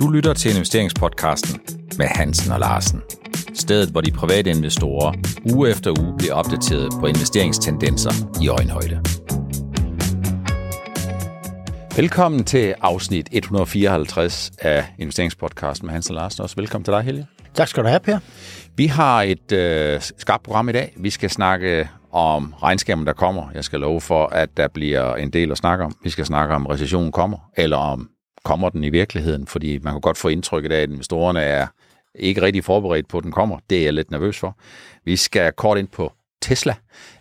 Du lytter til investeringspodcasten med Hansen og Larsen. Stedet, hvor de private investorer uge efter uge bliver opdateret på investeringstendenser i øjenhøjde. Velkommen til afsnit 154 af investeringspodcasten med Hansen og Larsen. Også velkommen til dig, Helge. Tak skal du have, Per. Vi har et øh, skarpt program i dag. Vi skal snakke om regnskaben, der kommer. Jeg skal love for, at der bliver en del at snakke om. Vi skal snakke om, recessionen kommer, eller om kommer den i virkeligheden, fordi man kan godt få indtrykket af, at investorerne er ikke rigtig forberedt på, at den kommer. Det er jeg lidt nervøs for. Vi skal kort ind på Tesla.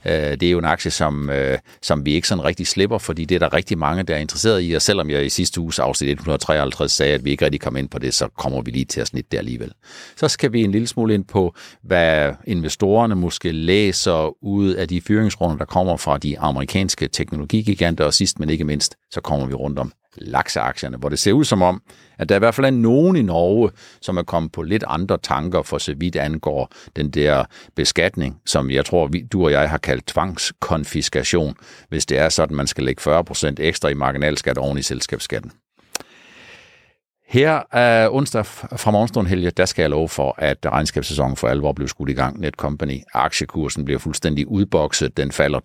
Øh, det er jo en aktie, som, øh, som vi ikke sådan rigtig slipper, fordi det er der rigtig mange, der er interesseret i, og selvom jeg i sidste uges afsnit 153 sagde, at vi ikke rigtig kom ind på det, så kommer vi lige til at snitte det alligevel. Så skal vi en lille smule ind på, hvad investorerne måske læser ud af de fyringsrunder, der kommer fra de amerikanske teknologigiganter, og sidst men ikke mindst, så kommer vi rundt om lakseaktierne, hvor det ser ud som om, at der i hvert fald er nogen i Norge, som er kommet på lidt andre tanker for så vidt angår den der beskatning, som jeg tror, vi, du og jeg har kaldt tvangskonfiskation, hvis det er sådan, man skal lægge 40% ekstra i marginalskat oven i selskabsskatten. Her er onsdag fra morgenstunden helge, der skal jeg love for, at regnskabssæsonen for alvor blev skudt i gang. Netcompany. Aktiekursen bliver fuldstændig udbokset. Den falder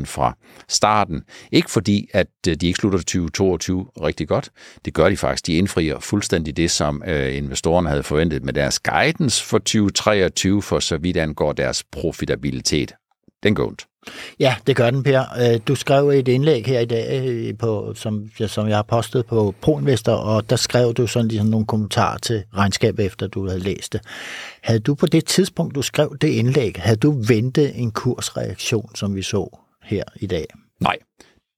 20% fra starten. Ikke fordi, at øh, de ikke slutter 2022 rigtig godt. Det gør de faktisk. De indfrier fuldstændig det, som øh, investorerne havde forventet med deres guidance for 2023, for så vidt angår deres profitabilitet. Den går ondt. Ja, det gør den, Per. Øh, du skrev et indlæg her i dag, øh, på, som, som jeg har postet på ProInvestor, og der skrev du sådan ligesom nogle kommentarer til regnskabet, efter du havde læst det. Havde du på det tidspunkt, du skrev det indlæg, havde du ventet en kursreaktion, som vi så her i dag? Nej,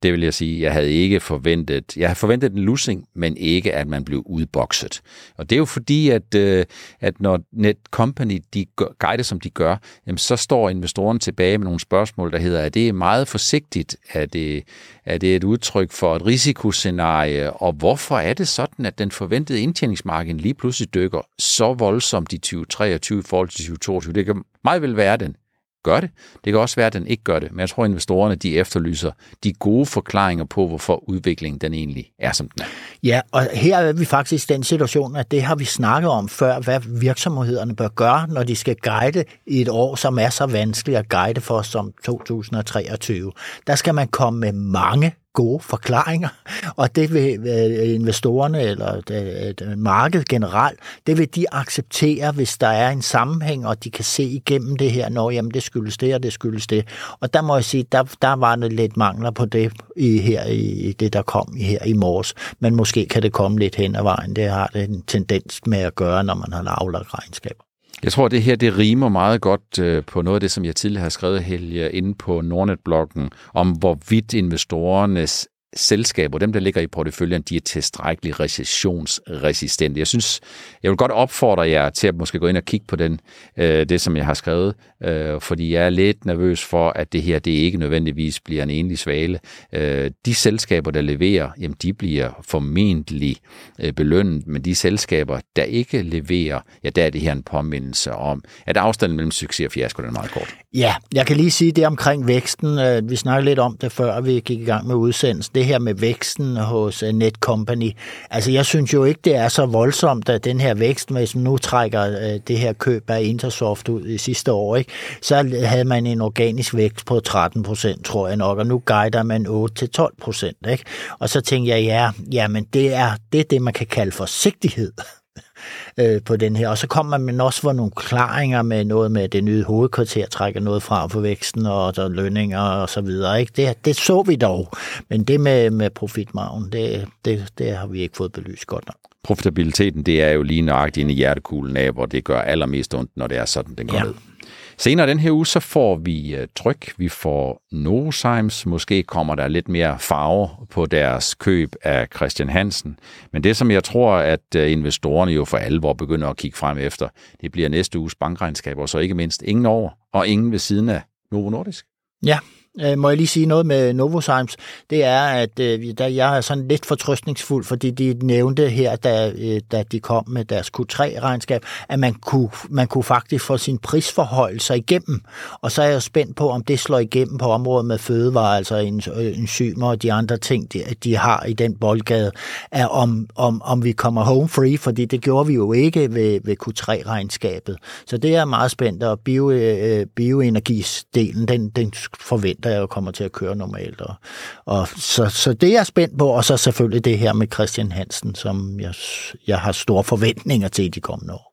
det vil jeg sige, jeg havde ikke forventet. Jeg havde forventet en losing, men ikke, at man blev udbokset. Og det er jo fordi, at, øh, at når Netcompany de guider, som de gør, jamen, så står investoren tilbage med nogle spørgsmål, der hedder, er det meget forsigtigt? Er det, er det et udtryk for et risikoscenarie? Og hvorfor er det sådan, at den forventede indtjeningsmarken lige pludselig dykker så voldsomt i 2023 i forhold til 2022? Det kan meget vel være den gør det. Det kan også være, at den ikke gør det, men jeg tror, at investorerne de efterlyser de gode forklaringer på, hvorfor udviklingen den egentlig er, som den er. Ja, og her er vi faktisk i den situation, at det har vi snakket om før, hvad virksomhederne bør gøre, når de skal guide i et år, som er så vanskeligt at guide for som 2023. Der skal man komme med mange gode forklaringer, og det vil øh, investorerne eller det markedet generelt, det vil de acceptere, hvis der er en sammenhæng, og de kan se igennem det her, når jamen, det skyldes det, og det skyldes det. Og der må jeg sige, der, der var det lidt mangler på det i, her i det, der kom i, her i morges. Men måske kan det komme lidt hen ad vejen. Det har det en tendens med at gøre, når man har aflagt regnskaber. Jeg tror, det her det rimer meget godt øh, på noget af det, som jeg tidligere har skrevet, Helge, inde på Nordnet-bloggen, om hvorvidt investorernes selskaber, dem der ligger i porteføljen, de er tilstrækkeligt recessionsresistente. Jeg synes, jeg vil godt opfordre jer til at måske gå ind og kigge på den, øh, det, som jeg har skrevet, øh, fordi jeg er lidt nervøs for, at det her, det ikke nødvendigvis bliver en enlig svale. Øh, de selskaber, der leverer, jamen de bliver formentlig øh, belønnet, men de selskaber, der ikke leverer, ja, der er det her en påmindelse om, at afstanden mellem succes og fiasko, den er meget kort. Ja, jeg kan lige sige det omkring væksten. Øh, vi snakkede lidt om det før, vi gik i gang med udsendelsen det her med væksten hos øh, Netcompany. Altså, jeg synes jo ikke, det er så voldsomt, at den her vækst, hvis man nu trækker øh, det her køb af Intersoft ud i sidste år, ikke, så havde man en organisk vækst på 13 procent, tror jeg nok, og nu guider man 8-12 procent. Og så tænker jeg, ja, jamen det er, det er det, man kan kalde forsigtighed øh, på den her. Og så kommer man også for nogle klaringer med noget med det nye hovedkvarter, trækker noget fra for væksten og der lønninger og så videre. Ikke? Det, det så vi dog, men det med, med profitmargen, det, det, det har vi ikke fået belyst godt nok. Profitabiliteten, det er jo lige nøjagtigt inde i hjertekuglen af, hvor det gør allermest ondt, når det er sådan, den går ja. ned. Senere den her uge, så får vi øh, tryk, vi får Novozymes, måske kommer der lidt mere farve på deres køb af Christian Hansen. Men det, som jeg tror, at øh, investorerne jo for alvor begynder at kigge frem efter, det bliver næste uges bankregnskab, og så ikke mindst ingen over og ingen ved siden af Novo Nordisk. Ja, øh, må jeg lige sige noget med Novozymes. Det er, at øh, der, jeg er sådan lidt fortrøstningsfuld, fordi de nævnte her, da, øh, da de kom med deres Q3-regnskab, at man kunne, man kunne faktisk få sin prisforhold igennem. Og så er jeg spændt på, om det slår igennem på området med fødevarer, altså øh, enzymer og de andre ting, de, de har i den boldgade, er om, om, om vi kommer home free, fordi det gjorde vi jo ikke ved, ved Q3-regnskabet. Så det er meget spændt, og bio, øh, øh bioenergisdelen, den, den forventer jeg jo kommer til at køre normalt. Og, og så, så det er jeg spændt på, og så selvfølgelig det her med Christian Hansen, som jeg, jeg har store forventninger til de kommende år.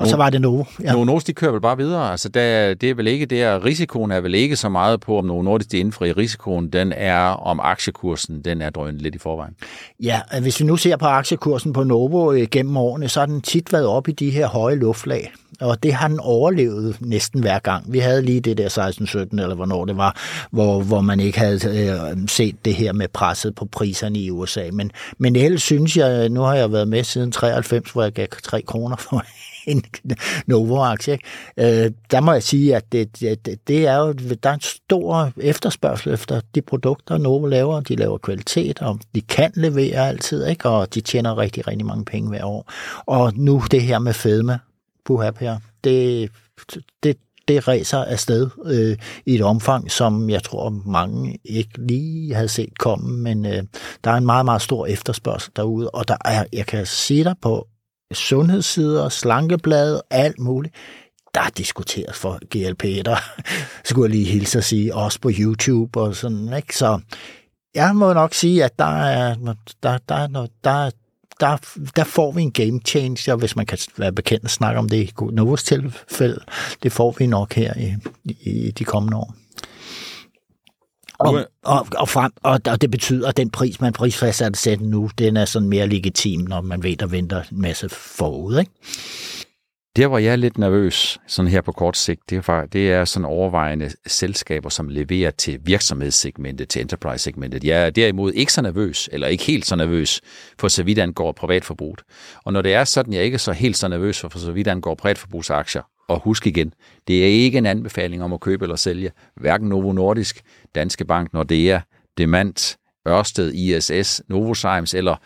Og så var det Novo. Ja. Novo Nordisk, de kører vel bare videre. Altså, der, det er vel ikke der, risikoen er vel ikke så meget på, om Novo Nordisk de indfrier risikoen. Den er, om aktiekursen, den er drønet lidt i forvejen. Ja, hvis vi nu ser på aktiekursen på Novo øh, gennem årene, så har den tit været op i de her høje luftlag og det har den overlevet næsten hver gang. Vi havde lige det der 16-17, eller hvornår det var, hvor, hvor man ikke havde øh, set det her med presset på priserne i USA. Men, men ellers synes jeg, øh, nu har jeg været med siden 93, hvor jeg gav 3 kroner for en Novo-aktie. Øh, der må jeg sige, at det, det, det er jo, der er en stor efterspørgsel efter de produkter, Novo laver. De laver kvalitet, og de kan levere altid, ikke? og de tjener rigtig, rigtig mange penge hver år. Og nu det her med fedme, puha her, det, det, det ræser afsted øh, i et omfang, som jeg tror mange ikke lige havde set komme, men øh, der er en meget, meget stor efterspørgsel derude, og der er, jeg kan sige dig på sundhedssider, slankeblade, alt muligt, der er diskuteret for GLP, der skulle jeg lige hilse at sige, også på YouTube og sådan, ikke? Så jeg må nok sige, at der er, der, der, der, der, der, der får vi en game changer, hvis man kan være bekendt at snakke om det i Novos tilfælde. Det får vi nok her i, i de kommende år. Og, og, og, frem, og, og det betyder, at den pris, man prisfastsætter nu, den er sådan mere legitim, når man ved, der venter en masse forud. Ikke? Der, hvor jeg er lidt nervøs, sådan her på kort sigt, det er, det er sådan overvejende selskaber, som leverer til virksomhedssegmentet, til enterprise-segmentet. Jeg er derimod ikke så nervøs, eller ikke helt så nervøs, for så vidt angår privatforbruget. Og når det er sådan, jeg ikke er så helt så nervøs for, for så vidt angår privatforbrugsaktier, og husk igen, det er ikke en anbefaling om at købe eller sælge, hverken Novo Nordisk, Danske Bank, Nordea, Demant, Ørsted, ISS, Novozymes eller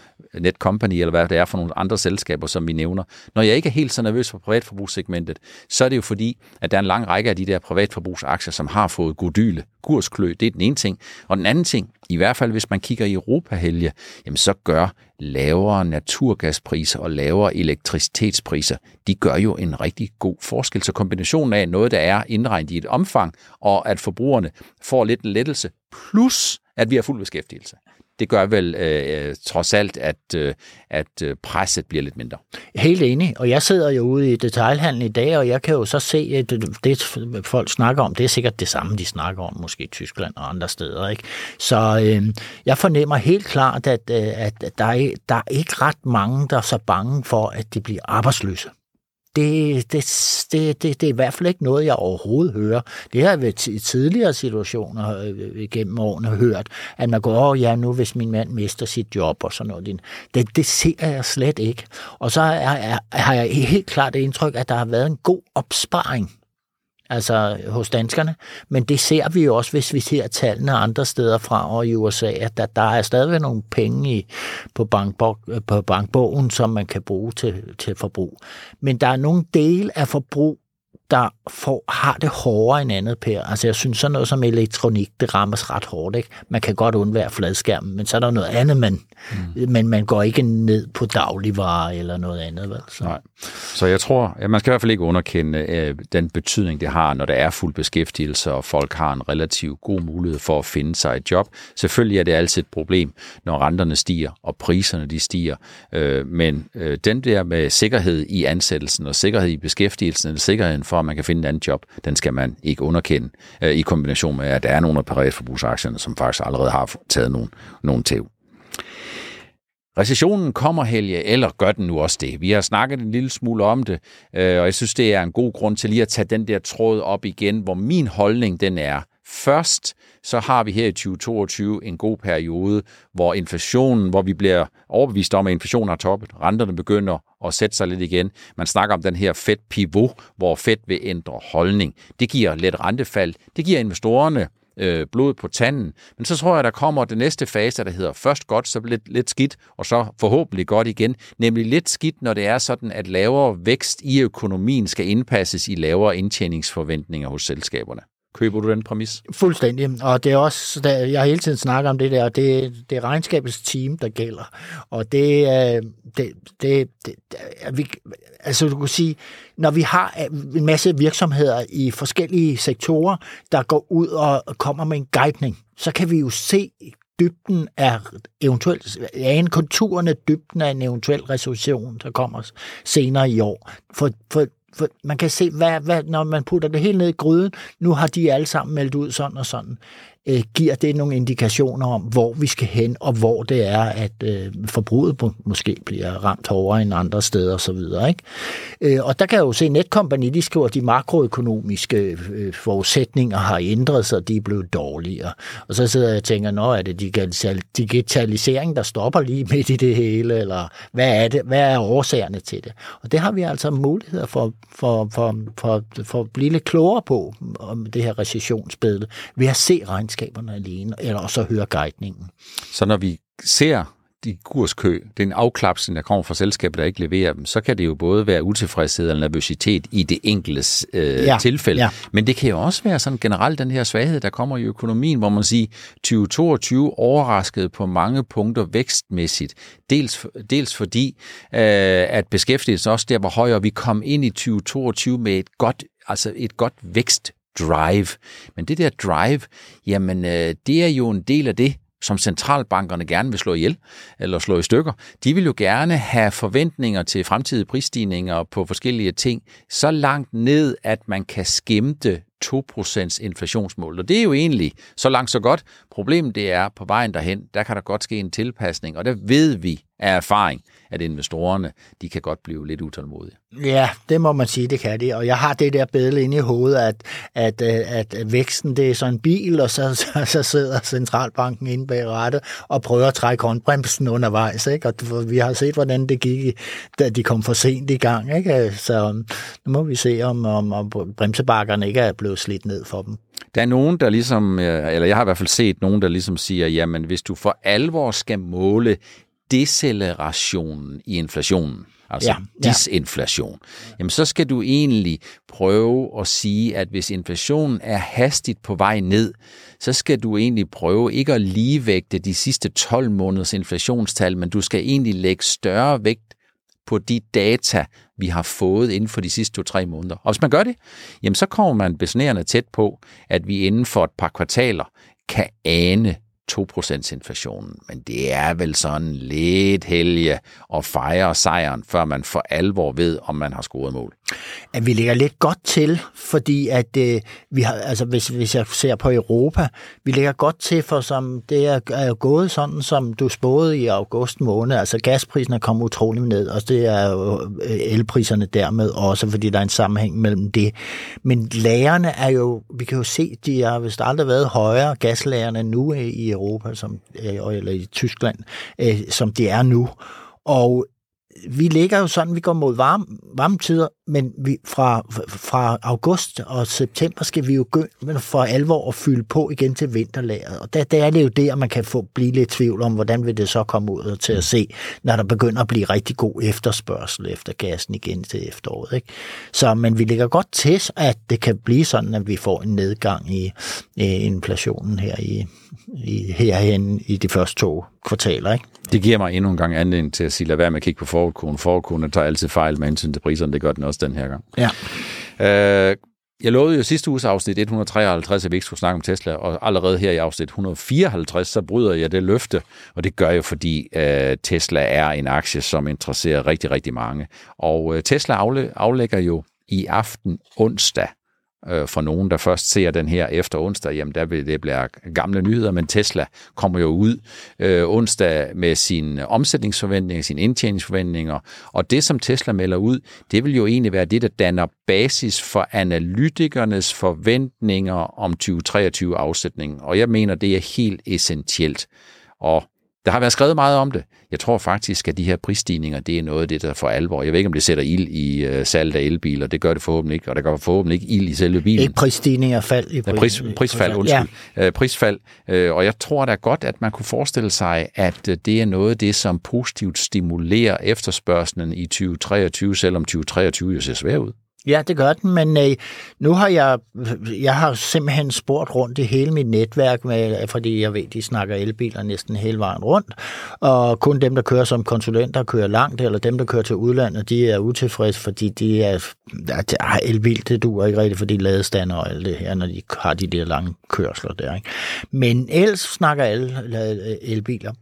Netcompany, eller hvad det er for nogle andre selskaber, som vi nævner. Når jeg ikke er helt så nervøs for privatforbrugssegmentet, så er det jo fordi, at der er en lang række af de der privatforbrugsaktier, som har fået godyle, kursklø. Det er den ene ting. Og den anden ting, i hvert fald hvis man kigger i Europa-helge, jamen så gør lavere naturgaspriser og lavere elektricitetspriser, de gør jo en rigtig god forskel. Så kombinationen af noget, der er indregnet i et omfang, og at forbrugerne får lidt lettelse, plus at vi har fuld beskæftigelse. Det gør vel øh, øh trods alt, at, øh, at øh, presset bliver lidt mindre. Helt enig, og jeg sidder jo ude i detailhandlen i dag, og jeg kan jo så se, at det, folk snakker om, det er sikkert det samme, de snakker om, måske i Tyskland og andre steder. Ikke? Så øh, jeg fornemmer helt klart, at, øh, at der, er, der er ikke ret mange, der er så bange for, at de bliver arbejdsløse det, det, det, det, det er i hvert fald ikke noget, jeg overhovedet hører. Det har jeg ved i tidligere situationer øh, gennem årene hørt, at man går, oh, ja, nu hvis min mand mister sit job og sådan noget. Det, det ser jeg slet ikke. Og så er, er, har jeg helt klart det indtryk, at der har været en god opsparing altså hos danskerne. Men det ser vi jo også, hvis vi ser tallene andre steder fra og i USA, at der, der er stadigvæk nogle penge i, på, bankbog, øh, på bankbogen, som man kan bruge til, til forbrug. Men der er nogle dele af forbrug, der får, har det hårdere end andet, Per. Altså, jeg synes, sådan noget som elektronik, det rammes ret hårdt, ikke? Man kan godt undvære fladskærmen, men så er der noget andet, man, mm. men man går ikke ned på dagligvarer eller noget andet, vel? Så. Nej. Så jeg tror, at man skal i hvert fald ikke underkende øh, den betydning, det har, når der er fuld beskæftigelse, og folk har en relativt god mulighed for at finde sig et job. Selvfølgelig er det altid et problem, når renterne stiger, og priserne de stiger. Øh, men øh, den der med sikkerhed i ansættelsen, og sikkerhed i beskæftigelsen, eller sikkerheden for, at man kan finde et andet job, den skal man ikke underkende, øh, i kombination med, at der er nogle af privatforbrugsaktierne, som faktisk allerede har taget nogle, nogle tæv. Recessionen kommer, Helge, eller gør den nu også det? Vi har snakket en lille smule om det, øh, og jeg synes, det er en god grund til lige at tage den der tråd op igen, hvor min holdning den er, først så har vi her i 2022 en god periode, hvor inflationen, hvor vi bliver overbevist om, at inflationen har toppet, renterne begynder at sætte sig lidt igen. Man snakker om den her Fed pivot, hvor Fed vil ændre holdning. Det giver let rentefald. Det giver investorerne øh, blod på tanden. Men så tror jeg, der kommer den næste fase, der hedder først godt, så lidt, lidt skidt, og så forhåbentlig godt igen. Nemlig lidt skidt, når det er sådan, at lavere vækst i økonomien skal indpasses i lavere indtjeningsforventninger hos selskaberne. Køber du den præmis? Fuldstændig. Og det er også, der, jeg har hele tiden snakket om det der, det, det er regnskabets team, der gælder. Og det, øh, det, det, det vi, altså du kan sige, når vi har øh, en masse virksomheder i forskellige sektorer, der går ud og kommer med en guidning, så kan vi jo se dybden af eventuelt, ja, en konturerne dybden af en eventuel resolution, der kommer senere i år. For, for for man kan se, hvad, hvad, når man putter det helt ned i gryden, nu har de alle sammen meldt ud sådan og sådan øh, giver det nogle indikationer om, hvor vi skal hen, og hvor det er, at øh, forbruget måske bliver ramt hårdere end andre steder osv. Ikke? Øh, og der kan jeg jo se, at Netcompany, de skriver, at de makroøkonomiske øh, forudsætninger har ændret sig, de er blevet dårligere. Og så sidder jeg og tænker, nå, er det digitalisering, der stopper lige midt i det hele, eller hvad er det? Hvad er årsagerne til det? Og det har vi altså muligheder for, for, for, for, for at blive lidt klogere på, om det her recessionsbillede, ved at se regnskabet regnskaberne alene, eller også høre guidningen. Så når vi ser de kurskø, det er en afklapsning, der kommer fra selskaber, der ikke leverer dem, så kan det jo både være utilfredshed eller nervøsitet i det enkelte øh, ja, tilfælde. Ja. Men det kan jo også være sådan generelt den her svaghed, der kommer i økonomien, hvor man siger, 2022 overraskede på mange punkter vækstmæssigt. Dels, dels fordi, øh, at beskæftigelsen også der var højere, vi kom ind i 2022 med et godt altså et godt vækst drive. Men det der drive, jamen øh, det er jo en del af det, som centralbankerne gerne vil slå ihjel eller slå i stykker. De vil jo gerne have forventninger til fremtidige prisstigninger på forskellige ting så langt ned, at man kan skimte 2% inflationsmål. Og det er jo egentlig så langt så godt. Problemet det er, på vejen derhen, der kan der godt ske en tilpasning, og der ved vi af erfaring, at investorerne, de kan godt blive lidt utålmodige. Ja, det må man sige, det kan de. Og jeg har det der billede inde i hovedet, at, at, øh, at, væksten, det er sådan en bil, og så, så, så sidder centralbanken inde bag rattet og prøver at trække håndbremsen undervejs. Ikke? Og vi har set, hvordan det gik, da de kom for sent i gang. Ikke? Så øh, nu må vi se, om, om, om bremsebakkerne ikke er blevet slidt ned for dem. Der er nogen, der ligesom, øh, eller jeg har i hvert fald set nogen, der ligesom siger, jamen hvis du for alvor skal måle decelerationen i inflationen, altså ja, ja. disinflation, jamen så skal du egentlig prøve at sige, at hvis inflationen er hastigt på vej ned, så skal du egentlig prøve ikke at ligevægte de sidste 12 måneders inflationstal, men du skal egentlig lægge større vægt på de data, vi har fået inden for de sidste to-tre måneder. Og hvis man gør det, jamen så kommer man besnærende tæt på, at vi inden for et par kvartaler kan ane 2% inflationen. Men det er vel sådan lidt helge at fejre sejren, før man for alvor ved, om man har scoret mål. At vi ligger lidt godt til, fordi at øh, vi har, altså hvis, hvis jeg ser på Europa, vi ligger godt til, for som det er, er jo gået sådan, som du spåede i august måned, altså gasprisen er kommet utrolig ned, og det er jo øh, elpriserne dermed også, fordi der er en sammenhæng mellem det. Men lagerne er jo, vi kan jo se, de har vist aldrig været højere, gaslagerne nu øh, i Europa, som, øh, eller i Tyskland, øh, som de er nu. Og vi ligger jo sådan, vi går mod varme, varme tider, men vi, fra, fra august og september skal vi jo gå for alvor at fylde på igen til vinterlageret. Og der, der er det jo der, man kan få blive lidt tvivl om, hvordan vil det så komme ud til at se, når der begynder at blive rigtig god efterspørgsel efter gassen igen til efteråret. Ikke? Så, men vi ligger godt til, at det kan blive sådan, at vi får en nedgang i, i inflationen her i, i, herhen i de første to kvartaler. Ikke? Det giver mig endnu en gang anledning til at sige, lad være med at kigge på forudkonen. Forudkonen tager altid fejl med hensyn til priserne, det gør den også den her gang. Ja. Øh, jeg lovede jo sidste uges afsnit 153, at vi ikke skulle snakke om Tesla, og allerede her i afsnit 154, så bryder jeg det løfte, og det gør jeg, fordi øh, Tesla er en aktie, som interesserer rigtig, rigtig mange. Og øh, Tesla aflægger jo i aften onsdag øh, for nogen, der først ser den her efter onsdag, jamen der vil det blive gamle nyheder, men Tesla kommer jo ud øh, onsdag med sine omsætningsforventninger, sine indtjeningsforventninger, og det, som Tesla melder ud, det vil jo egentlig være det, der danner basis for analytikernes forventninger om 2023 afsætning, og jeg mener, det er helt essentielt. Og der har været skrevet meget om det. Jeg tror faktisk, at de her prisstigninger, det er noget af det, der for alvor. Jeg ved ikke, om det sætter ild i uh, salget af elbiler. Det gør det forhåbentlig ikke, og det gør forhåbentlig ikke ild i selve bilen. Ikke prisstigninger, fald i pris, pris, prisfald. Undskyld. Ja. Uh, prisfald. Uh, og jeg tror da godt, at man kunne forestille sig, at uh, det er noget af det, som positivt stimulerer efterspørgselen i 2023, selvom 2023 jo ser svært ud. Ja, det gør den, men øh, nu har jeg, jeg har simpelthen spurgt rundt i hele mit netværk, med, fordi jeg ved, de snakker elbiler næsten hele vejen rundt, og kun dem, der kører som konsulenter, kører langt, eller dem, der kører til udlandet, de er utilfredse, fordi de er, ja, elbil, det duer ikke rigtigt, fordi ladestander og alt det her, når de har de der lange kørsler der. Ikke? Men ellers snakker alle elbiler,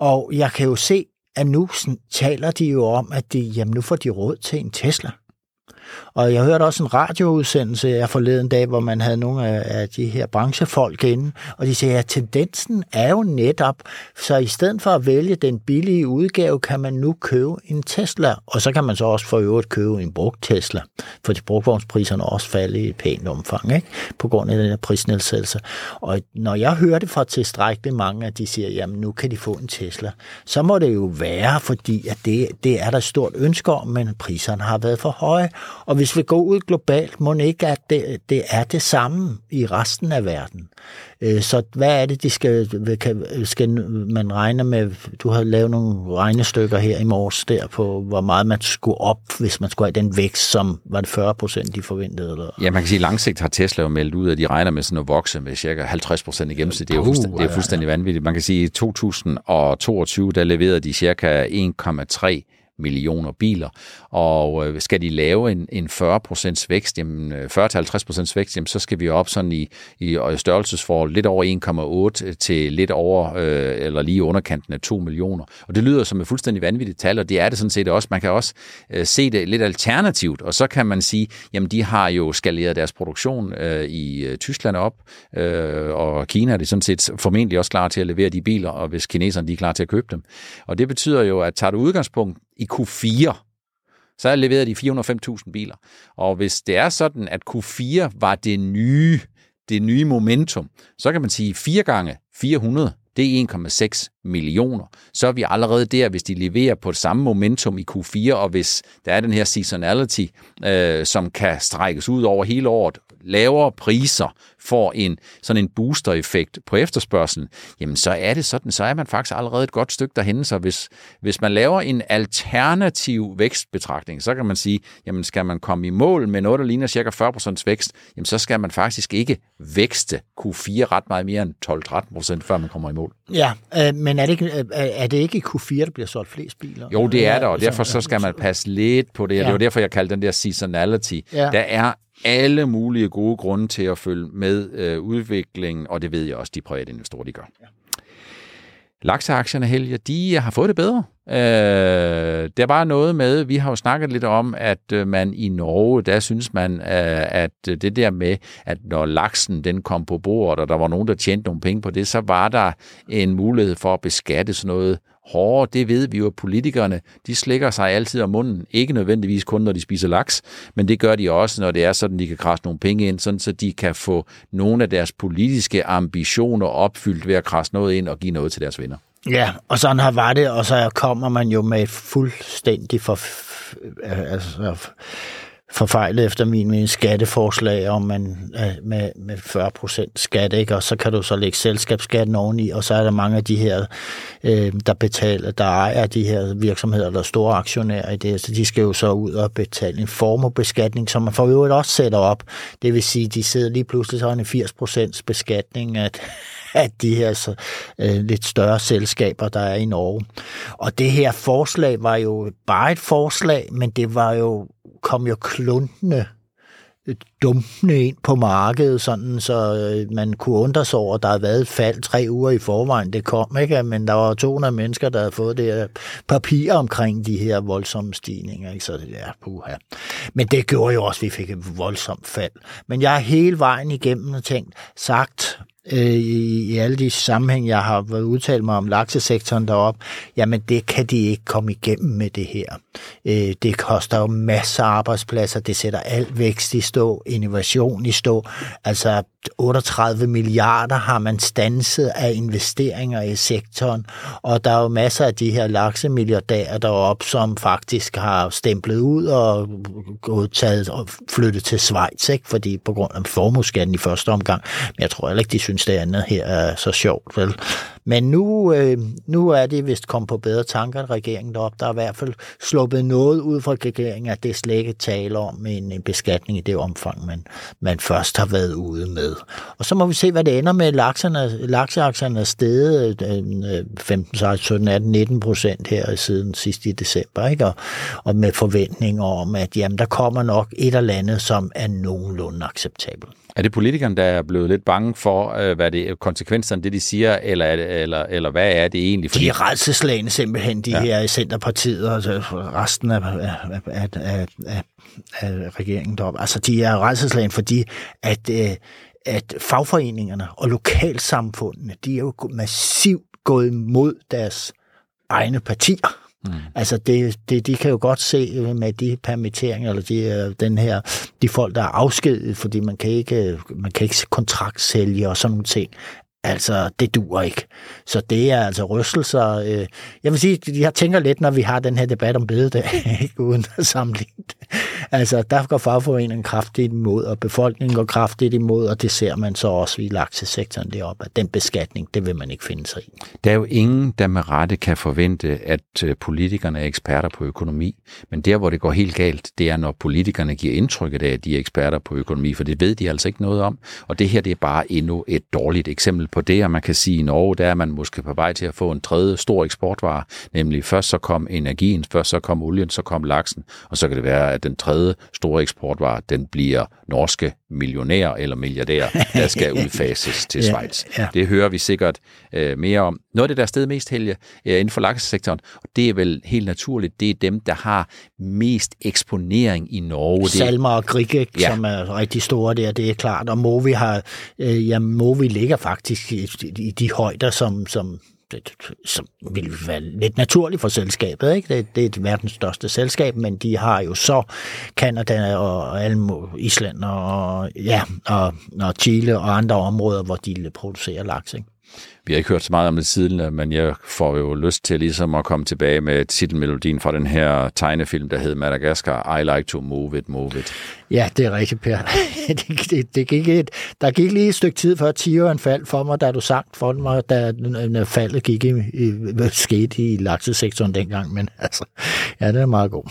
og jeg kan jo se, at nu taler de jo om, at de, jamen, nu får de råd til en Tesla. Og jeg hørte også en radioudsendelse jeg forleden dag, hvor man havde nogle af de her branchefolk inde, og de siger, at tendensen er jo netop, så i stedet for at vælge den billige udgave, kan man nu købe en Tesla, og så kan man så også for øvrigt købe en brugt Tesla, for de brugvognspriserne også falder i et pænt omfang, ikke? på grund af den her prisnedsættelse. Og når jeg hører det fra tilstrækkeligt mange, at de siger, jamen nu kan de få en Tesla, så må det jo være, fordi at det, det er der et stort ønske om, men priserne har været for høje, og hvis vi går ud globalt, må ikke, at det, det er det samme i resten af verden. Øh, så hvad er det, de skal, skal man regne med? Du har lavet nogle regnestykker her i morges der på, hvor meget man skulle op, hvis man skulle have den vækst, som var det 40 procent, de forventede? Eller? Ja, man kan sige, at langsigt har Tesla jo meldt ud, at de regner med sådan at vokse med cirka 50 procent i gennemsnit. Det er jo fuldstændig, det er fuldstændig vanvittigt. Man kan sige, at i 2022, der leverede de cirka 1,3 millioner biler. Og øh, skal de lave en, en 40% vækst, jamen øh, 40-50% vækst, jamen, så skal vi op sådan i, i størrelsesforhold lidt over 1,8 til lidt over, øh, eller lige underkanten af 2 millioner. Og det lyder som et fuldstændig vanvittigt tal, og det er det sådan set også. Man kan også øh, se det lidt alternativt, og så kan man sige, jamen de har jo skaleret deres produktion øh, i øh, Tyskland op, øh, og Kina er det sådan set formentlig også klar til at levere de biler, og hvis kineserne de er klar til at købe dem. Og det betyder jo, at tager du udgangspunkt i Q4, så leverede leveret de 405.000 biler. Og hvis det er sådan, at Q4 var det nye, det nye momentum, så kan man sige 4 gange 400, det er 1,6 millioner. Så er vi allerede der, hvis de leverer på det samme momentum i Q4, og hvis der er den her seasonality, øh, som kan strækkes ud over hele året, lavere priser får en sådan en booster-effekt på efterspørgselen, jamen så er det sådan, så er man faktisk allerede et godt stykke derhen. Så hvis, hvis man laver en alternativ vækstbetragtning, så kan man sige, jamen skal man komme i mål med noget, der ligner cirka 40% vækst, jamen så skal man faktisk ikke vækste Q4 ret meget mere end 12-13%, før man kommer i mål. Ja, øh, men er det, ikke, øh, er det ikke i Q4, der bliver solgt flest biler? Jo, det er der, og derfor så skal man passe lidt på det. Ja. Det var derfor, jeg kaldte den der seasonality. Ja. Der er alle mulige gode grunde til at følge med øh, udviklingen, og det ved jeg også, de private investorer, de gør. Ja. Lakseaktierne, Helge, de har fået det bedre. Øh, det er bare noget med, vi har jo snakket lidt om, at øh, man i Norge, der synes man, øh, at det der med, at når laksen den kom på bordet, og der var nogen, der tjente nogle penge på det, så var der en mulighed for at beskatte sådan noget hårdere. Det ved vi jo, at politikerne, de slikker sig altid om munden. Ikke nødvendigvis kun, når de spiser laks, men det gør de også, når det er sådan, de kan krasse nogle penge ind, sådan så de kan få nogle af deres politiske ambitioner opfyldt ved at krasse noget ind og give noget til deres venner. Ja, og sådan har var det, og så kommer man jo med et fuldstændig for, altså, forfejlet efter min mening skatteforslag, om man med, med 40 procent skat, ikke? og så kan du så lægge selskabsskatten oveni, og så er der mange af de her, øh, der betaler, der ejer de her virksomheder, der er store aktionærer i det, så de skal jo så ud og betale en formuebeskatning, som man for øvrigt også sætter op. Det vil sige, de sidder lige pludselig så en 80 procents beskatning af, af de her så, øh, lidt større selskaber, der er i Norge. Og det her forslag var jo bare et forslag, men det var jo kom jo kluntende øh, dumpende ind på markedet, sådan, så øh, man kunne undre sig over, at der havde været et fald tre uger i forvejen. Det kom ikke, men der var 200 mennesker, der havde fået det her papir omkring de her voldsomme stigninger. Ikke? Så det ja, puha. Men det gjorde jo også, at vi fik et voldsomt fald. Men jeg har hele vejen igennem tænkt, sagt, øh, i, i alle de sammenhæng, jeg har været udtalt mig om laksesektoren derop, jamen det kan de ikke komme igennem med det her. Øh, det koster jo masser af arbejdspladser, det sætter alt vækst i stå, innovation i stå. Altså 38 milliarder har man stanset af investeringer i sektoren, og der er jo masser af de her laksemilliardærer deroppe, som faktisk har stemplet ud og gået taget og flyttet til Schweiz, ikke? fordi på grund af formueskatten i første omgang, men jeg tror heller ikke, de synes, det andet her er så sjovt. Vel? Men nu, øh, nu er det vist kommet på bedre tanker end regeringen deroppe. Der er i hvert fald sluppet noget ud fra regeringen, at det slet ikke taler om en, en beskatning i det omfang, man, man først har været ude med. Og så må vi se, hvad det ender med. Lakserne, lakseaktierne er steget 15, 16, 17, 18, 19 procent her siden sidst i december, ikke? Og, og med forventninger om, at jamen, der kommer nok et eller andet, som er nogenlunde acceptabelt. Er det politikerne, der er blevet lidt bange for, øh, hvad det konsekvenserne det, de siger, eller, eller, eller hvad er det egentlig? Fordi... De er redselslagende simpelthen, de ja. her Centerpartiet og resten af, af, af, af, af, af regeringen deroppe. Altså, de er redselslagende, fordi at, øh, at fagforeningerne og lokalsamfundene, de er jo massivt gået imod deres egne partier. Mm. Altså, det, det, de kan jo godt se øh, med de permitteringer, eller de, øh, den her, de folk, der er afskediget, fordi man kan ikke, øh, man kan ikke kontraktsælge og sådan nogle ting. Altså, det dur ikke. Så det er altså rystelser. Øh, jeg vil sige, jeg tænker lidt, når vi har den her debat om bededag, ikke uden at sammenligne det. Altså, der går fagforeningen kraftigt imod, og befolkningen går kraftigt imod, og det ser man så også i laksesektoren deroppe, at den beskatning, det vil man ikke finde sig i. Der er jo ingen, der med rette kan forvente, at øh, politikerne er eksperter på økonomi. Men der, hvor det går helt galt, det er, når politikerne giver indtrykket af, at de er eksperter på økonomi, for det ved de altså ikke noget om. Og det her, det er bare endnu et dårligt eksempel på det, og man kan sige, at i Norge, der er man måske på vej til at få en tredje stor eksportvare, nemlig først så kom energien, først så kom olien, så kom laksen, og så kan det være, at den tredje store eksportvare, den bliver norske millionærer eller milliardærer, der skal udfases til Schweiz. Ja, ja. Det hører vi sikkert øh, mere om. Noget af det, der er sted mest helge øh, inden for laksesektoren, og det er vel helt naturligt, det er dem, der har mest eksponering i Norge. Salmer og Grikke, ja. som er rigtig store der, det er klart. Og Movi, har, øh, ja, Movi ligger faktisk i, i de højder, som, som som vil være lidt naturligt for selskabet. Ikke? Det, det er et verdens største selskab, men de har jo så Kanada og Almo, Island og, ja, og, og Chile og andre områder, hvor de producerer laks. Ikke? Vi har ikke hørt så meget om det siden, men jeg får jo lyst til ligesom at komme tilbage med titelmelodien fra den her tegnefilm, der hed Madagaskar, I like to move it, move it. Ja, det er rigtigt, Per. det, det, det gik et, der gik lige et stykke tid før tigeren faldt for mig, da du sang for mig, da faldet gik i, i, skete i laksesektoren dengang, men altså, ja, det er meget god.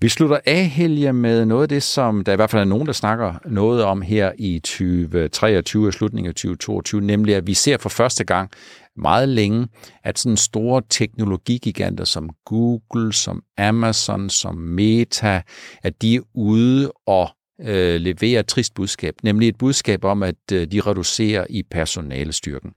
Vi slutter af, Helge, med noget af det, som der i hvert fald er nogen, der snakker noget om her i 2023 og slutningen af 2022, nemlig at vi ser for første gang meget længe, at sådan store teknologigiganter som Google, som Amazon, som Meta, at de er ude og øh, leverer et trist budskab, nemlig et budskab om, at øh, de reducerer i personalestyrken.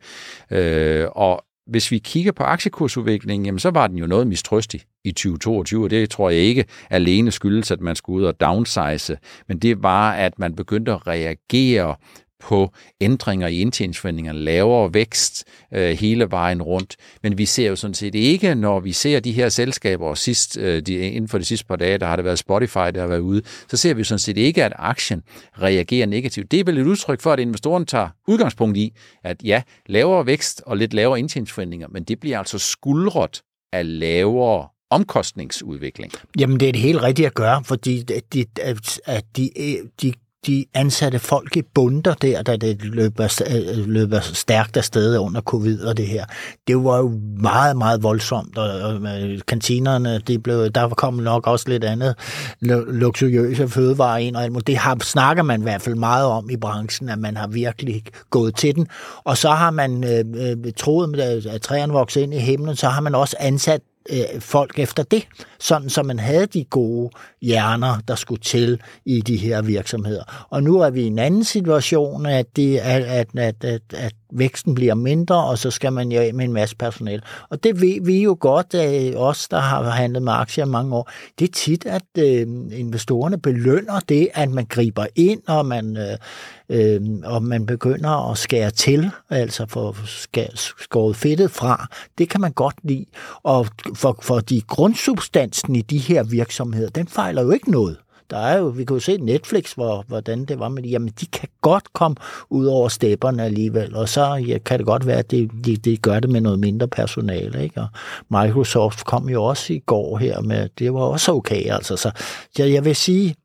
Øh, og hvis vi kigger på aktiekursudviklingen, jamen, så var den jo noget mistrøstig i 2022, og det tror jeg ikke alene skyldes, at man skulle ud og downsize, men det var, at man begyndte at reagere på ændringer i indtjeningsforventninger, lavere vækst øh, hele vejen rundt. Men vi ser jo sådan set ikke, når vi ser de her selskaber, og sidst, øh, de, inden for de sidste par dage, der har det været Spotify, der har været ude, så ser vi sådan set ikke, at aktien reagerer negativt. Det er vel et udtryk for, at investoren tager udgangspunkt i, at ja, lavere vækst og lidt lavere indtjeningsforventninger, men det bliver altså skuldret af lavere omkostningsudvikling. Jamen, det er det helt rigtigt at gøre, fordi de, de, at de, øh, de de ansatte folk i bunder der, da det løber, løber stærkt afsted under covid og det her. Det var jo meget, meget voldsomt, og øh, kantinerne, de blev, der kom nok også lidt andet luksuriøse fødevarer ind, og alt det har, snakker man i hvert fald meget om i branchen, at man har virkelig gået til den. Og så har man øh, øh troet, at træerne vokser ind i himlen, så har man også ansat øh, folk efter det, sådan så man havde de gode hjerner, der skulle til i de her virksomheder. Og nu er vi i en anden situation, at, det, at, at, at, at, at væksten bliver mindre, og så skal man jo med en masse personel. Og det ved vi jo godt, at øh, os, der har handlet med aktier i mange år, det er tit, at øh, investorerne belønner det, at man griber ind, og man, øh, øh, og man begynder at skære til, altså få skåret fedtet fra. Det kan man godt lide. Og for, for de grundsubstansen i de her virksomheder, den fejler jo ikke noget. Der er jo, vi kan jo se Netflix, hvor, hvordan det var med de, Jamen, de kan godt komme ud over stepperne alligevel, og så ja, kan det godt være, at de, de, de gør det med noget mindre personale. Ikke? Og Microsoft kom jo også i går her med, det var også okay. Altså. Så jeg, jeg vil sige,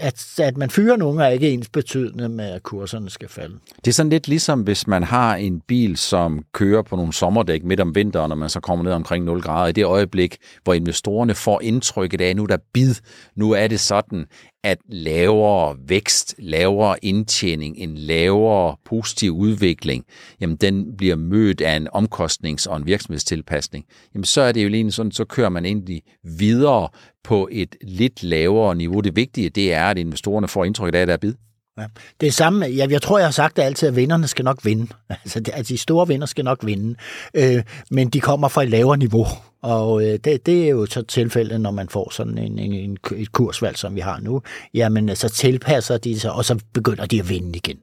at, at man fyrer nogen er ikke ens betydende med, at kurserne skal falde. Det er sådan lidt ligesom, hvis man har en bil, som kører på nogle sommerdæk midt om vinteren, og man så kommer ned omkring 0 grader. I det øjeblik, hvor investorerne får indtrykket af, at nu er der bid, nu er det sådan, at lavere vækst, lavere indtjening, en lavere positiv udvikling, jamen den bliver mødt af en omkostnings- og en virksomhedstilpasning, jamen så er det jo lige sådan, så kører man egentlig videre på et lidt lavere niveau. Det vigtige, det er, at investorerne får indtryk af, at der er bid. Ja. Det er samme, jeg, jeg tror, jeg har sagt det altid, at vinderne skal nok vinde. Altså, at altså, de store vinder skal nok vinde. Øh, men de kommer fra et lavere niveau. Og øh, det, det er jo så tilfældet, når man får sådan en, en, en, et kursvalg, som vi har nu. Jamen, så tilpasser de sig, og så begynder de at vinde igen.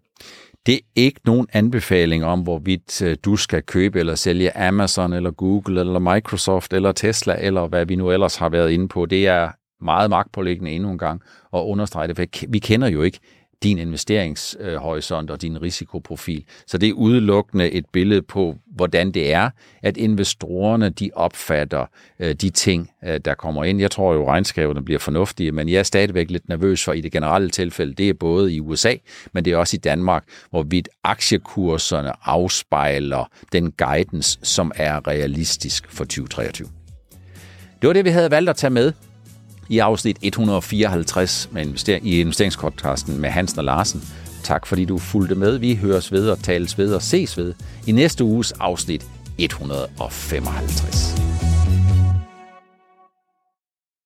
Det er ikke nogen anbefaling om, hvorvidt øh, du skal købe eller sælge Amazon, eller Google, eller Microsoft, eller Tesla, eller hvad vi nu ellers har været inde på. Det er meget magtpålæggende endnu en gang at understrege det, for vi kender jo ikke din investeringshorisont og din risikoprofil. Så det er udelukkende et billede på, hvordan det er, at investorerne de opfatter øh, de ting, øh, der kommer ind. Jeg tror jo, regnskaberne bliver fornuftige, men jeg er stadigvæk lidt nervøs for i det generelle tilfælde. Det er både i USA, men det er også i Danmark, hvorvidt aktiekurserne afspejler den guidance, som er realistisk for 2023. Det var det, vi havde valgt at tage med i afsnit 154 med invester- i investeringspodcasten med Hansen og Larsen. Tak fordi du fulgte med. Vi høres ved og tales ved og ses ved i næste uges afsnit 155.